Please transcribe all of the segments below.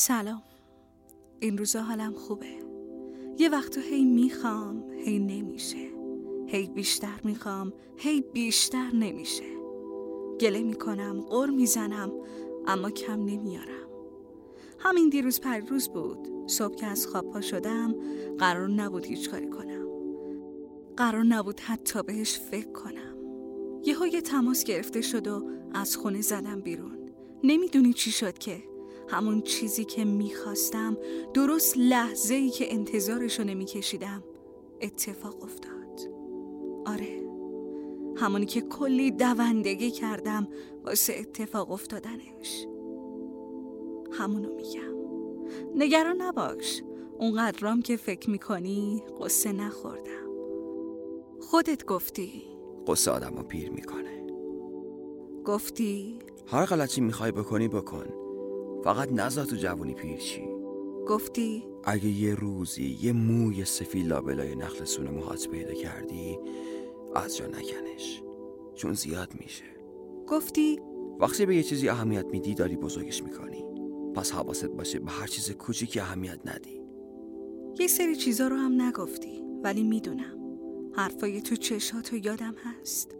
سلام. این روزا حالم خوبه. یه وقتا هی می‌خوام هی نمیشه. هی بیشتر می‌خوام هی بیشتر نمیشه. گله می‌کنم قر می‌زنم اما کم نمیارم. همین دیروز پر روز بود. صبح که از خواب پا شدم قرار نبود هیچ کاری کنم. قرار نبود حتی بهش فکر کنم. یهو یه تماس گرفته شد و از خونه زدم بیرون. نمی‌دونی چی شد که. همون چیزی که می‌خواستم درست لحظه ای که انتظارشو نمیکشیدم اتفاق افتاد. آره همونی که کلی دوندگی کردم واسه اتفاق افتادنش. همونو میگم. نگران نباش اونقدرام که فکر می‌کنی قصه نخوردم. خودت گفتی. قصه آدم رو پیر می‌کنه. گفتی. هر غلطی می‌خوای بکنی بکن. فقط نزا تو جوونی پیر چی؟ گفتی؟ اگه یه روزی یه موی سفید لابلای نخل سون موهات پیدا کردی از جا نکنش. چون زیاد میشه. گفتی؟ وقتی به یه چیزی اهمیت میدی داری بزرگش می‌کنی. پس حواست باشه به هر چیز کوچیکی اهمیت ندی. یه سری چیزا رو هم نگفتی ولی می‌دونم. حرفای تو چشاتو یادم هست.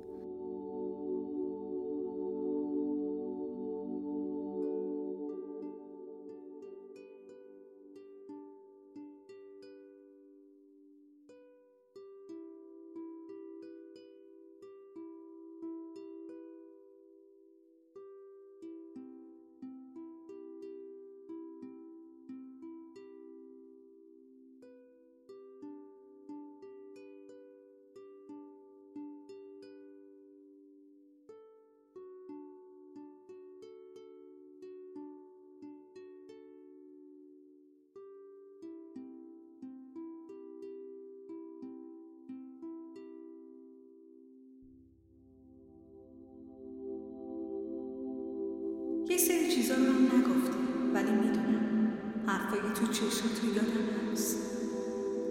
یه سری چیزا رو هم نگفتی ولی می‌دونم حرفای تو چشاتو یادم هست.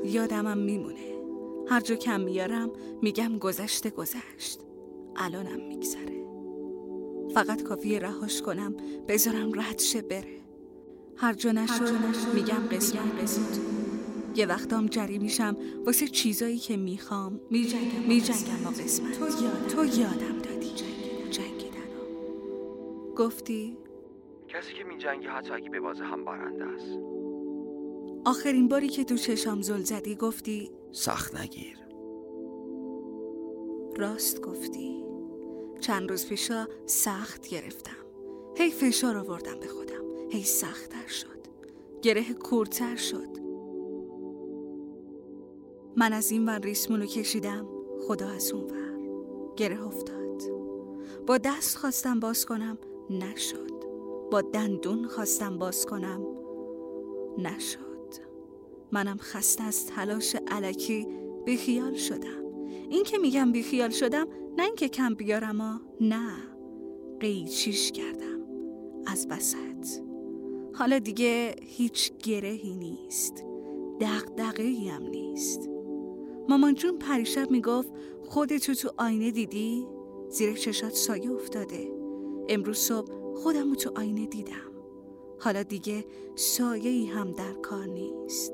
یادمم میمونه. هر جا کم میارم میگم گذشته گذشت. الانم میگذره. فقط کافیه رهاش کنم بذارم رد شه بره. هر جا نشد میگم قسمت. قسمت. یه وقتام جری میشم واسه چیزایی که می‌خوام. میجنگم میجنگم با قسمت. تو, یاد. تو یادم دادی. گفتی؟ کسی که میجنگه حتی اگه به بازه هم برنده است. آخرین باری که تو چشام زل زدی گفتی؟ سخت نگیر. راست گفتی. چند روز پیشا سخت گرفتم. هی فشار آوردم به خودم. هی سختتر شد. گره کورتر شد. من از این ور ریسمونو کشیدم. خدا از اون ور. گره افتاد. با دست خواستم باز کنم. نشد. با دندون خواستم باز کنم. نشد. منم خسته از تلاش علکی بیخیال شدم. این که میگم بیخیال شدم نه اینکه کم بیارم ها نه. قیچیش کردم. از وسط. حالا دیگه هیچ گرهی نیست. دقدقه هم نیست. مامان جون پریشب می‌گفت خودتو تو آینه دیدی؟ زیر چشات سایه افتاده. امروز صبح خودمو تو آینه دیدم. حالا دیگه سایه هم در کار نیست.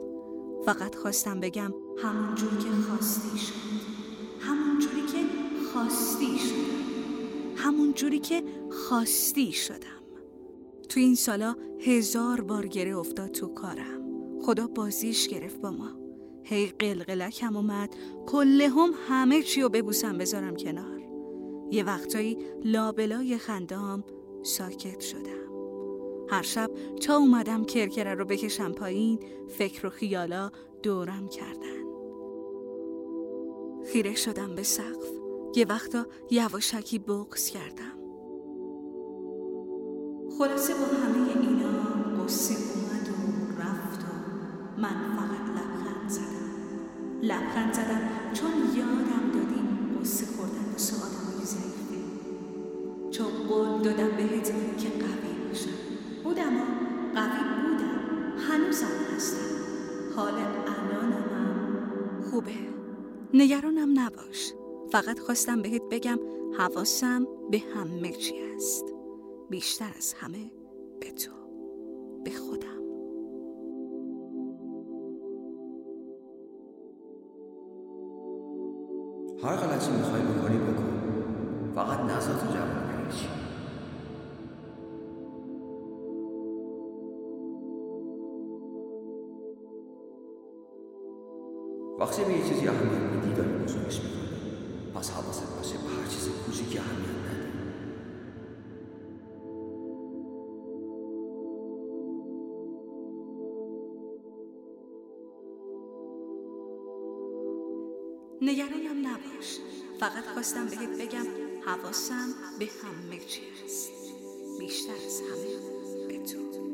فقط خواستم بگم همون جور که خواستی شد. همون جوری که خواستی شد. همون جوری که خواستی شدم. تو این سالا هزار بار گره افتاد تو کارم. خدا بازیش گرفت با ما. هی قلقلکم اومد. کله هم همه چی رو ببوسم بذارم کنار. یه وقتایی لابلای خندام ساکت شدم. هر شب تا اومدم کرکره رو بکشم پایین فکر و خیالا دورم کردن. خیره شدم به سقف. یه وقتا یواشکی بغز کردم. خلاصه با همه اینا قصه اومد و رفت و من فقط لبخند زدم. لبخند زدم چون یادم دادیم خوبه. نگرانم نباش. فقط خواستم بهت بگم حواسم به همه چی است بیشتر از همه به تو. به خودم. هر غلطی می‌خوای بکنی بکن. فقط نزا تو جمع نمیشی وقتی به یه چیزی اهمیت میدی داری بزرگش می‌کنی پس حواست باشه به هر چیز کوچیکی اهمیت ندی نگرانم نباش. فقط خواستم بهت بگم حواسم به همه چی بیشتر از همه به تو.